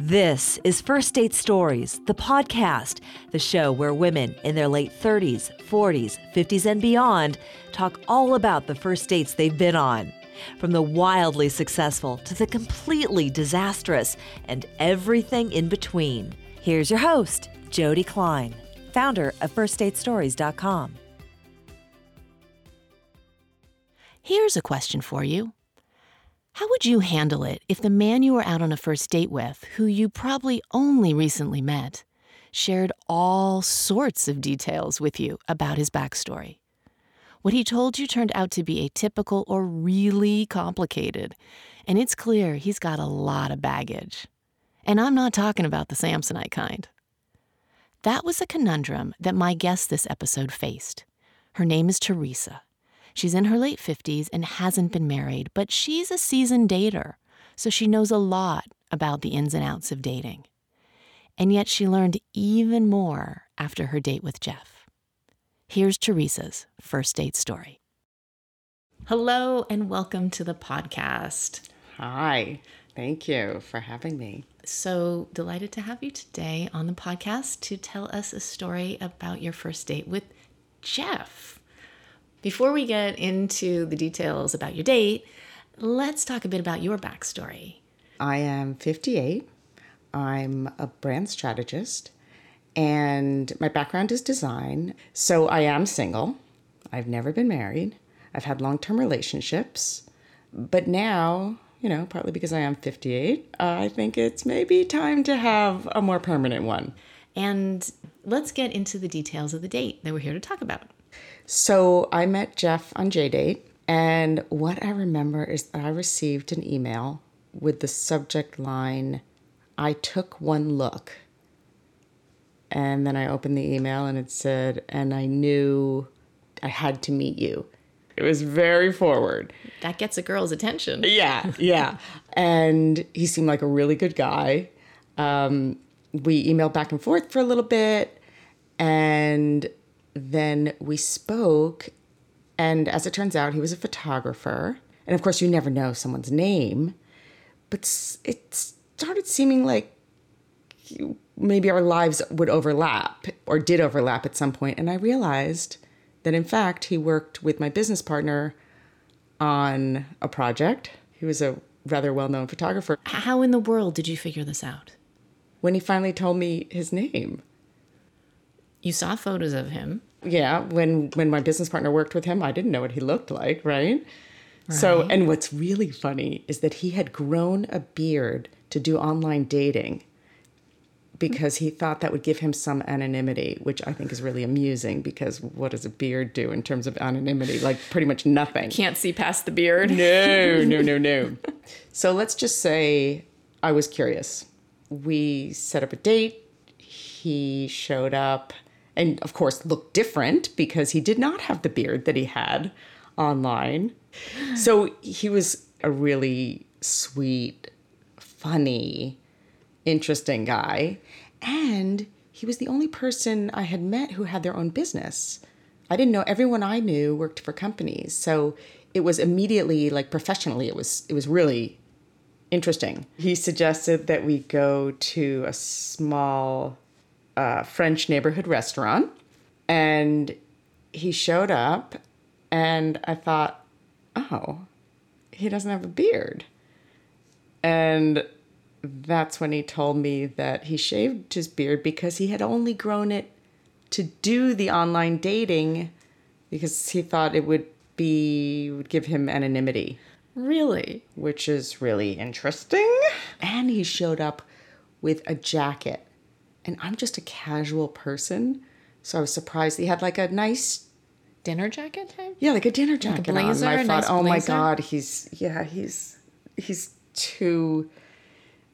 This is First Date Stories, the podcast, the show where women in their late 30s, 40s, 50s, and beyond talk all about the first dates they've been on. From the wildly successful to the completely disastrous and everything in between. Here's your host, Jody Klein, founder of FirstDateStories.com. Here's a question for you. How would you handle it if the man you were out on a first date with, who you probably only recently met, shared all sorts of details with you about his backstory? What he told you turned out to be atypical or really complicated, and it's clear he's got a lot of baggage. And I'm not talking about the Samsonite kind. That was a conundrum that my guest this episode faced. Her name is Teresa. She's in her late 50s and hasn't been married, but she's a seasoned dater, so she knows a lot about the ins and outs of dating. And yet she learned even more after her date with Jeff. Here's Teresa's first date story. Hello, and welcome to the podcast. Hi, thank you for having me. So delighted to have you today on the podcast to tell us a story about your first date with Jeff. Before we get into the details about your date, let's talk a bit about your backstory. I am 58. I'm a brand strategist, and my background is design. So I am single. I've never been married. I've had long term relationships. But now, you know, partly because I am 58, I think it's maybe time to have a more permanent one. And let's get into the details of the date that we're here to talk about. So I met Jeff on JDate, and what I remember is that I received an email with the subject line, I took one look. And then I opened the email and it said, and I knew I had to meet you. It was very forward. That gets a girl's attention. Yeah, yeah. and he seemed like a really good guy. Um, we emailed back and forth for a little bit, and then we spoke, and as it turns out, he was a photographer. And of course, you never know someone's name, but it started seeming like maybe our lives would overlap or did overlap at some point. And I realized that in fact, he worked with my business partner on a project. He was a rather well known photographer. How in the world did you figure this out? When he finally told me his name. You saw photos of him. Yeah, when when my business partner worked with him, I didn't know what he looked like, right? right? So, and what's really funny is that he had grown a beard to do online dating because he thought that would give him some anonymity, which I think is really amusing because what does a beard do in terms of anonymity? Like pretty much nothing. Can't see past the beard. No, no, no, no. so let's just say I was curious. We set up a date. He showed up and of course looked different because he did not have the beard that he had online. So he was a really sweet, funny, interesting guy. And he was the only person I had met who had their own business. I didn't know everyone I knew worked for companies. So it was immediately like professionally it was it was really interesting. He suggested that we go to a small uh, French neighborhood restaurant, and he showed up, and I thought, oh, he doesn't have a beard. And that's when he told me that he shaved his beard because he had only grown it to do the online dating because he thought it would be would give him anonymity. Really? Which is really interesting. And he showed up with a jacket and I'm just a casual person. So I was surprised he had like a nice dinner jacket type? Yeah, like a dinner jacket like a blazer, on. And I thought, nice oh my god, he's yeah, he's he's too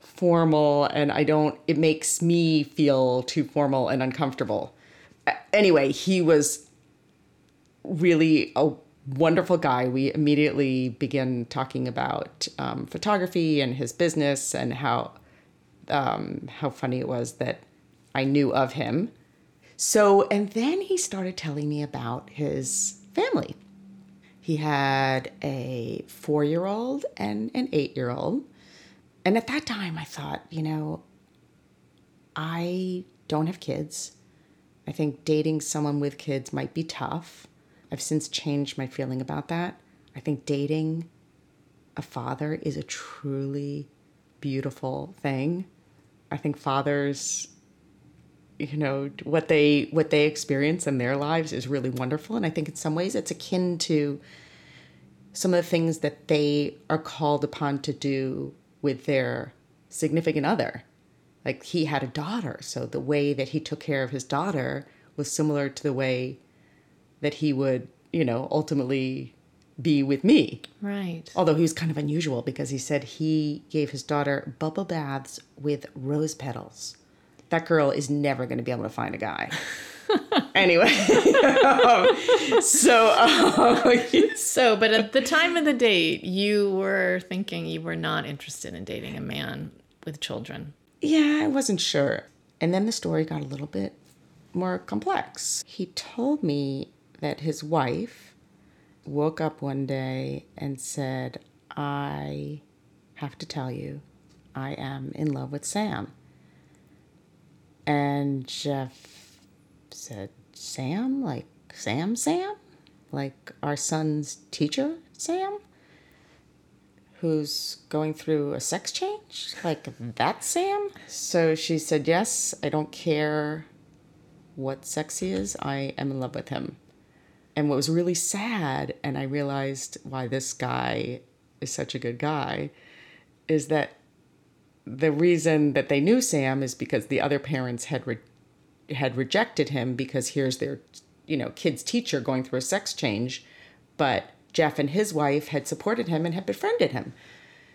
formal and I don't it makes me feel too formal and uncomfortable. Anyway, he was really a wonderful guy. We immediately began talking about um, photography and his business and how um, how funny it was that I knew of him. So, and then he started telling me about his family. He had a four year old and an eight year old. And at that time, I thought, you know, I don't have kids. I think dating someone with kids might be tough. I've since changed my feeling about that. I think dating a father is a truly beautiful thing. I think fathers you know what they what they experience in their lives is really wonderful and I think in some ways it's akin to some of the things that they are called upon to do with their significant other. Like he had a daughter, so the way that he took care of his daughter was similar to the way that he would, you know, ultimately be with me. Right. Although he was kind of unusual because he said he gave his daughter bubble baths with rose petals. That girl is never going to be able to find a guy. anyway, um, so um, So, but at the time of the date, you were thinking you were not interested in dating a man with children. yeah, I wasn't sure. And then the story got a little bit more complex. He told me that his wife woke up one day and said, I have to tell you, I am in love with Sam. And Jeff said, Sam? Like Sam Sam? Like our son's teacher, Sam? Who's going through a sex change? Like that Sam? So she said, Yes, I don't care what sex he is, I am in love with him. And what was really sad, and I realized why this guy is such a good guy, is that the reason that they knew Sam is because the other parents had re- had rejected him because here's their you know kid's teacher going through a sex change, but Jeff and his wife had supported him and had befriended him.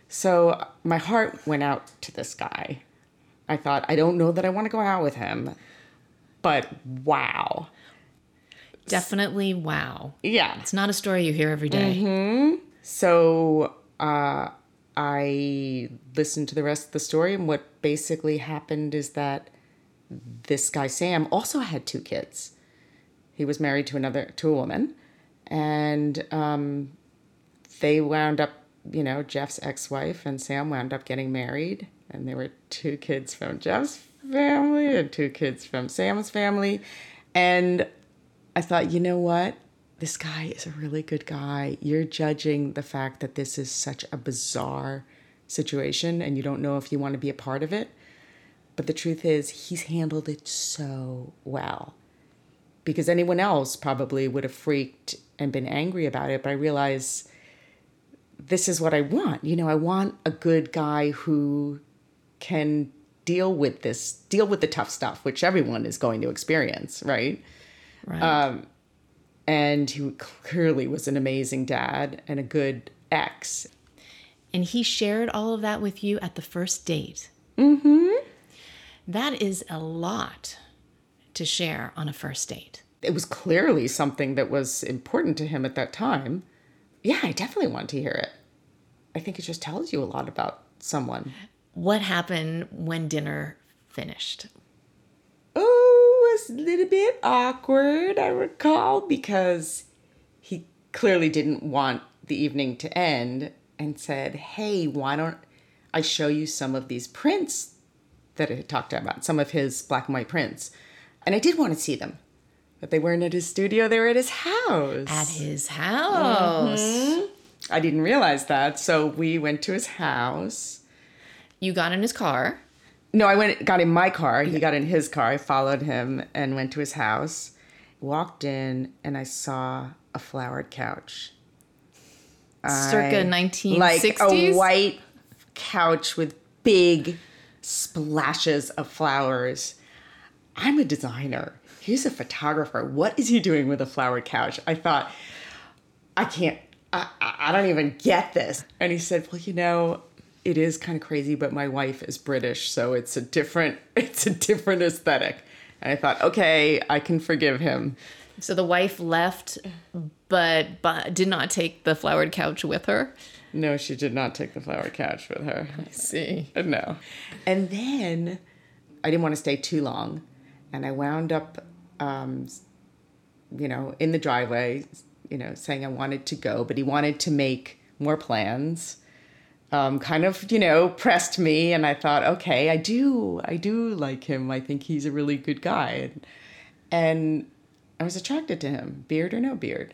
So my heart went out to this guy. I thought I don't know that I want to go out with him, but wow, Definitely wow. yeah. It's not a story you hear every day. So uh, I listened to the rest of the story, and what basically happened is that this guy Sam also had two kids. He was married to another to a woman, and um, they wound up, you know, Jeff's ex-wife and Sam wound up getting married, and there were two kids from Jeff's family and two kids from Sam's family, and I thought, you know what? This guy is a really good guy. You're judging the fact that this is such a bizarre situation and you don't know if you want to be a part of it. But the truth is, he's handled it so well. Because anyone else probably would have freaked and been angry about it. But I realize this is what I want. You know, I want a good guy who can deal with this, deal with the tough stuff, which everyone is going to experience, right? Right. Um, and he clearly was an amazing dad and a good ex. and he shared all of that with you at the first date. Mm-hmm. That is a lot to share on a first date. It was clearly something that was important to him at that time. Yeah, I definitely want to hear it. I think it just tells you a lot about someone. What happened when dinner finished? Was a little bit awkward, I recall, because he clearly didn't want the evening to end and said, Hey, why don't I show you some of these prints that I had talked about, some of his black and white prints? And I did want to see them, but they weren't at his studio, they were at his house. At his mm-hmm. house. I didn't realize that, so we went to his house. You got in his car. No, I went got in my car. He got in his car. I followed him and went to his house. Walked in and I saw a flowered couch. Circa I- 1960s. Like a white couch with big splashes of flowers. I'm a designer. He's a photographer. What is he doing with a flowered couch? I thought, I can't, I, I I don't even get this. And he said, Well, you know, it is kind of crazy, but my wife is British, so it's a different, it's a different aesthetic. And I thought, okay, I can forgive him. So the wife left, but, but did not take the flowered couch with her. No, she did not take the flowered couch with her. I see. No. And then I didn't want to stay too long. And I wound up, um, you know, in the driveway, you know, saying I wanted to go, but he wanted to make more plans. Um, kind of, you know, pressed me. And I thought, okay, I do, I do like him. I think he's a really good guy. And, and I was attracted to him, beard or no beard.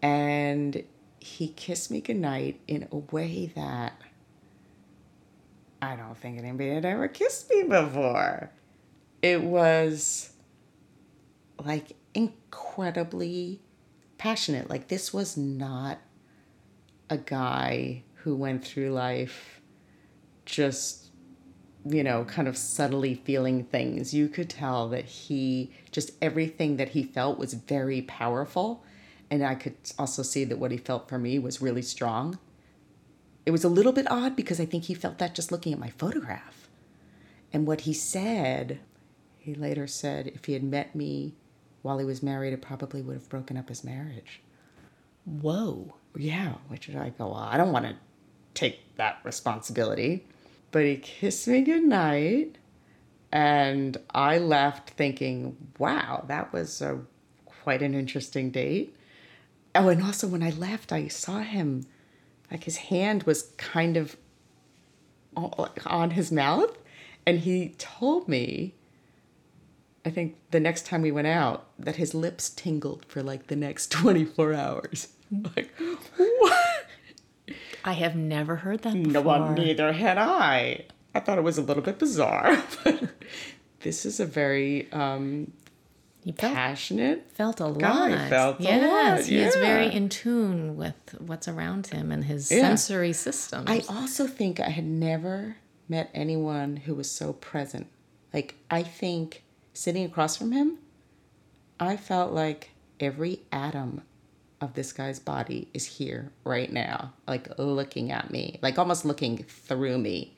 And he kissed me goodnight in a way that I don't think anybody had ever kissed me before. It was like incredibly passionate. Like, this was not a guy who went through life just, you know, kind of subtly feeling things. You could tell that he, just everything that he felt was very powerful. And I could also see that what he felt for me was really strong. It was a little bit odd because I think he felt that just looking at my photograph. And what he said, he later said if he had met me while he was married, it probably would have broken up his marriage. Whoa. Yeah, which I go, well, I don't want to take that responsibility. But he kissed me goodnight, and I left thinking, wow, that was a, quite an interesting date. Oh, and also when I left, I saw him, like his hand was kind of on his mouth, and he told me I think the next time we went out, that his lips tingled for like the next 24 hours. like, what? I have never heard that before. No one, neither had I. I thought it was a little bit bizarre, but this is a very um, He felt, passionate felt a lot. guy. Felt a lot. he is very in tune with what's around him and his Yeah. sensory system. I also think I had never met anyone who was so present. Like, I think sitting across from him, I felt like every atom of this guy's body is here right now, like looking at me, like almost looking through me.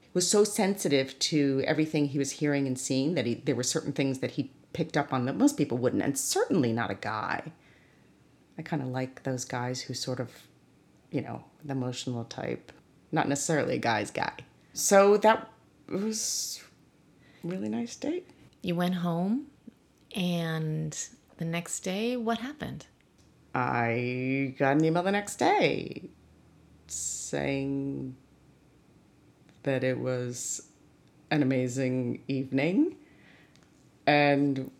He was so sensitive to everything he was hearing and seeing that he, there were certain things that he picked up on that most people wouldn't, and certainly not a guy. I kind of like those guys who sort of, you know, the emotional type, not necessarily a guy's guy. So that was really nice date. you went home, and the next day, what happened? I got an email the next day saying that it was an amazing evening and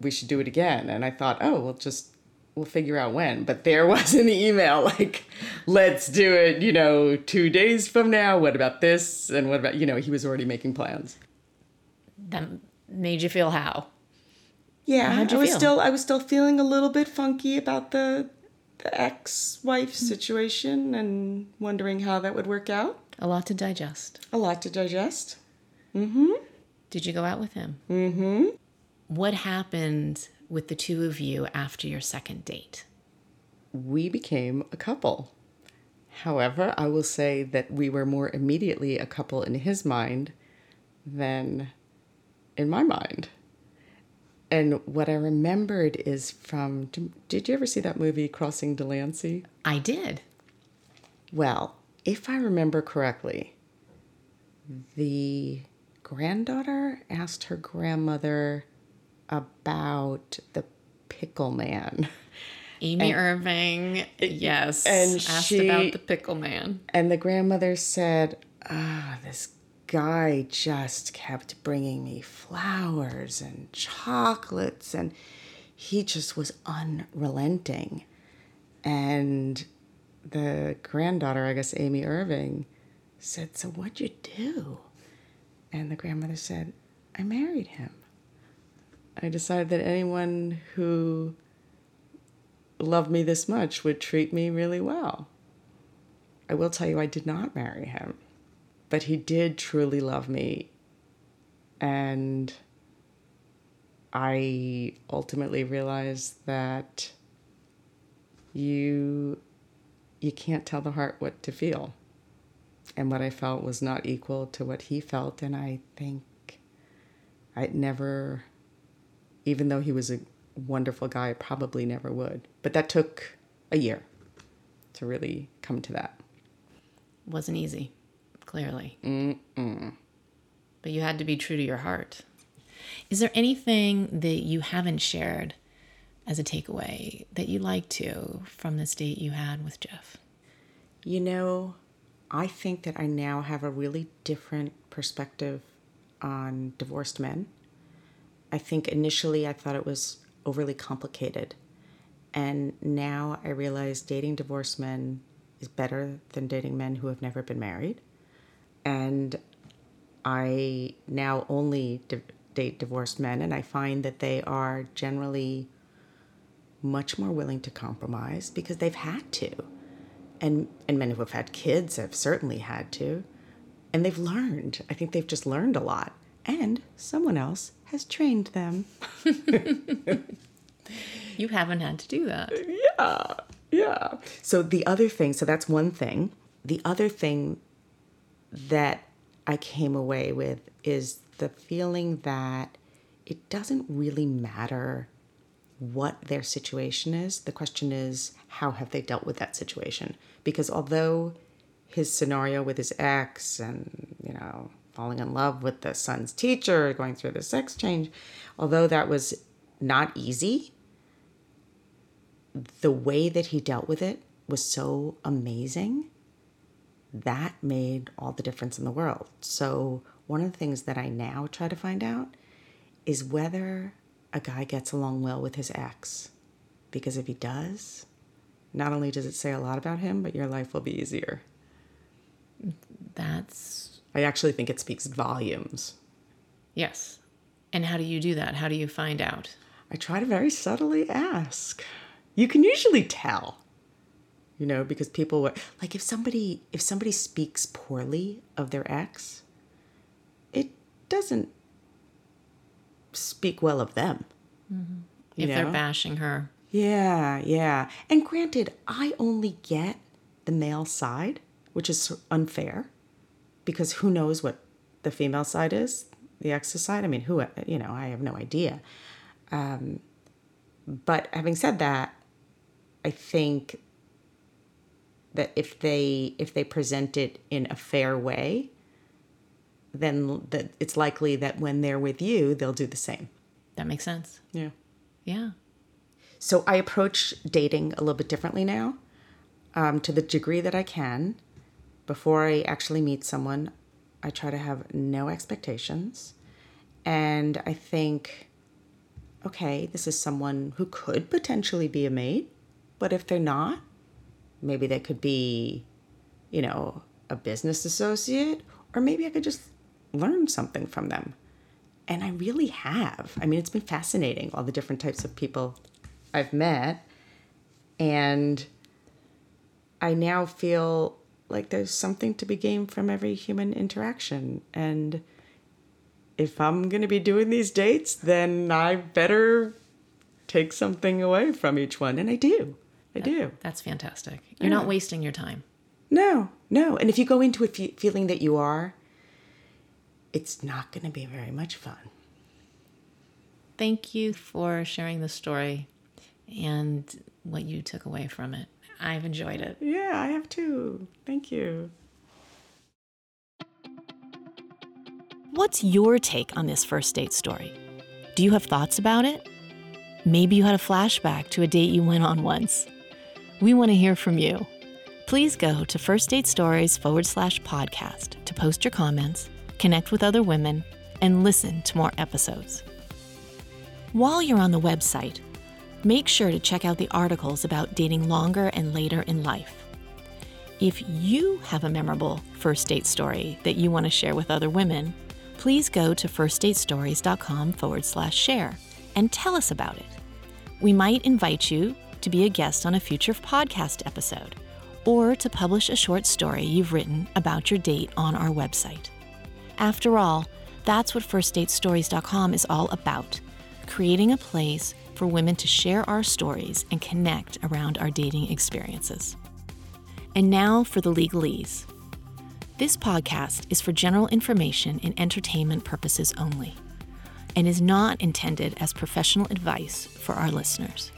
we should do it again. And I thought, oh, we'll just we'll figure out when. But there was in the email like, let's do it, you know, two days from now. What about this? And what about you know, he was already making plans. That made you feel how? Yeah, How'd you I was feel? still I was still feeling a little bit funky about the the ex-wife situation and wondering how that would work out. A lot to digest. A lot to digest. Mm-hmm. Did you go out with him? Mm-hmm. What happened with the two of you after your second date? We became a couple. However, I will say that we were more immediately a couple in his mind than in my mind. And what I remembered is from did you ever see that movie Crossing Delancey? I did. Well, if I remember correctly, the granddaughter asked her grandmother about the pickle man. Amy Irving, yes, and asked she- about the pickle man. And the grandmother said, Ah, this guy just kept bringing me flowers and chocolates, and he just was unrelenting. And the granddaughter, I guess Amy Irving, said, So what'd you do? And the grandmother said, I married him. I decided that anyone who loved me this much would treat me really well. I will tell you, I did not marry him, but he did truly love me. And I ultimately realized that you you can't tell the heart what to feel. And what I felt was not equal to what he felt and I think I'd never even though he was a wonderful guy, I probably never would. But that took a year to really come to that. Wasn't easy, clearly. Mm-mm. But you had to be true to your heart. Is there anything that you haven't shared as a takeaway that you'd like to from this date you had with Jeff? You know, I think that I now have a really different perspective on divorced men. I think initially I thought it was overly complicated. And now I realize dating divorced men is better than dating men who have never been married. And I now only di- date divorced men, and I find that they are generally much more willing to compromise because they've had to. And, and men who have had kids have certainly had to. And they've learned. I think they've just learned a lot. And someone else has trained them. you haven't had to do that. Yeah. Yeah. So the other thing, so that's one thing. The other thing that I came away with is the feeling that it doesn't really matter what their situation is. The question is, how have they dealt with that situation? Because although his scenario with his ex and, you know, falling in love with the son's teacher, going through the sex change, although that was not easy, the way that he dealt with it was so amazing. That made all the difference in the world. So, one of the things that I now try to find out is whether a guy gets along well with his ex. Because if he does, not only does it say a lot about him, but your life will be easier. That's. I actually think it speaks volumes. Yes. And how do you do that? How do you find out? I try to very subtly ask. You can usually tell. You know, because people were like if somebody if somebody speaks poorly of their ex, it doesn't speak well of them. Mm-hmm. If know? they're bashing her. Yeah, yeah. And granted, I only get the male side, which is unfair because who knows what the female side is, the ex's side? I mean, who, you know, I have no idea. Um, but having said that, I think that if they if they present it in a fair way, then that it's likely that when they're with you, they'll do the same. That makes sense. Yeah. Yeah. So I approach dating a little bit differently now, um, to the degree that I can. Before I actually meet someone, I try to have no expectations. And I think, okay, this is someone who could potentially be a mate, but if they're not, maybe they could be, you know, a business associate, or maybe I could just learn something from them. And I really have. I mean, it's been fascinating, all the different types of people I've met. And I now feel like there's something to be gained from every human interaction. And if I'm going to be doing these dates, then I better take something away from each one. And I do. I that, do. That's fantastic. You're yeah. not wasting your time. No, no. And if you go into it fe- feeling that you are, it's not going to be very much fun. Thank you for sharing the story and what you took away from it. I've enjoyed it. Yeah, I have too. Thank you. What's your take on this first date story? Do you have thoughts about it? Maybe you had a flashback to a date you went on once. We want to hear from you. Please go to First Date Stories forward slash podcast to post your comments connect with other women, and listen to more episodes. While you're on the website, make sure to check out the articles about dating longer and later in life. If you have a memorable first date story that you want to share with other women, please go to firstdatestories.com forward slash share and tell us about it. We might invite you to be a guest on a future podcast episode or to publish a short story you've written about your date on our website. After all, that's what firstdatestories.com is all about creating a place for women to share our stories and connect around our dating experiences. And now for the legalese. This podcast is for general information and entertainment purposes only, and is not intended as professional advice for our listeners.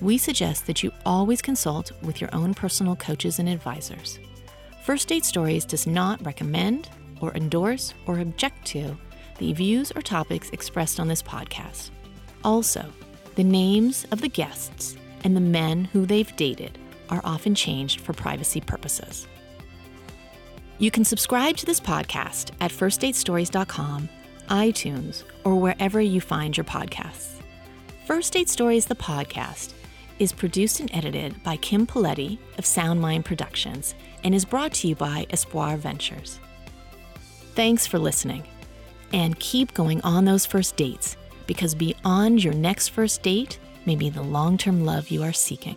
We suggest that you always consult with your own personal coaches and advisors. First Date Stories does not recommend, or endorse or object to the views or topics expressed on this podcast. Also, the names of the guests and the men who they've dated are often changed for privacy purposes. You can subscribe to this podcast at firstdatestories.com, iTunes, or wherever you find your podcasts. First Date Stories, the podcast, is produced and edited by Kim Paletti of Soundmind Productions and is brought to you by Espoir Ventures. Thanks for listening. And keep going on those first dates because beyond your next first date may be the long term love you are seeking.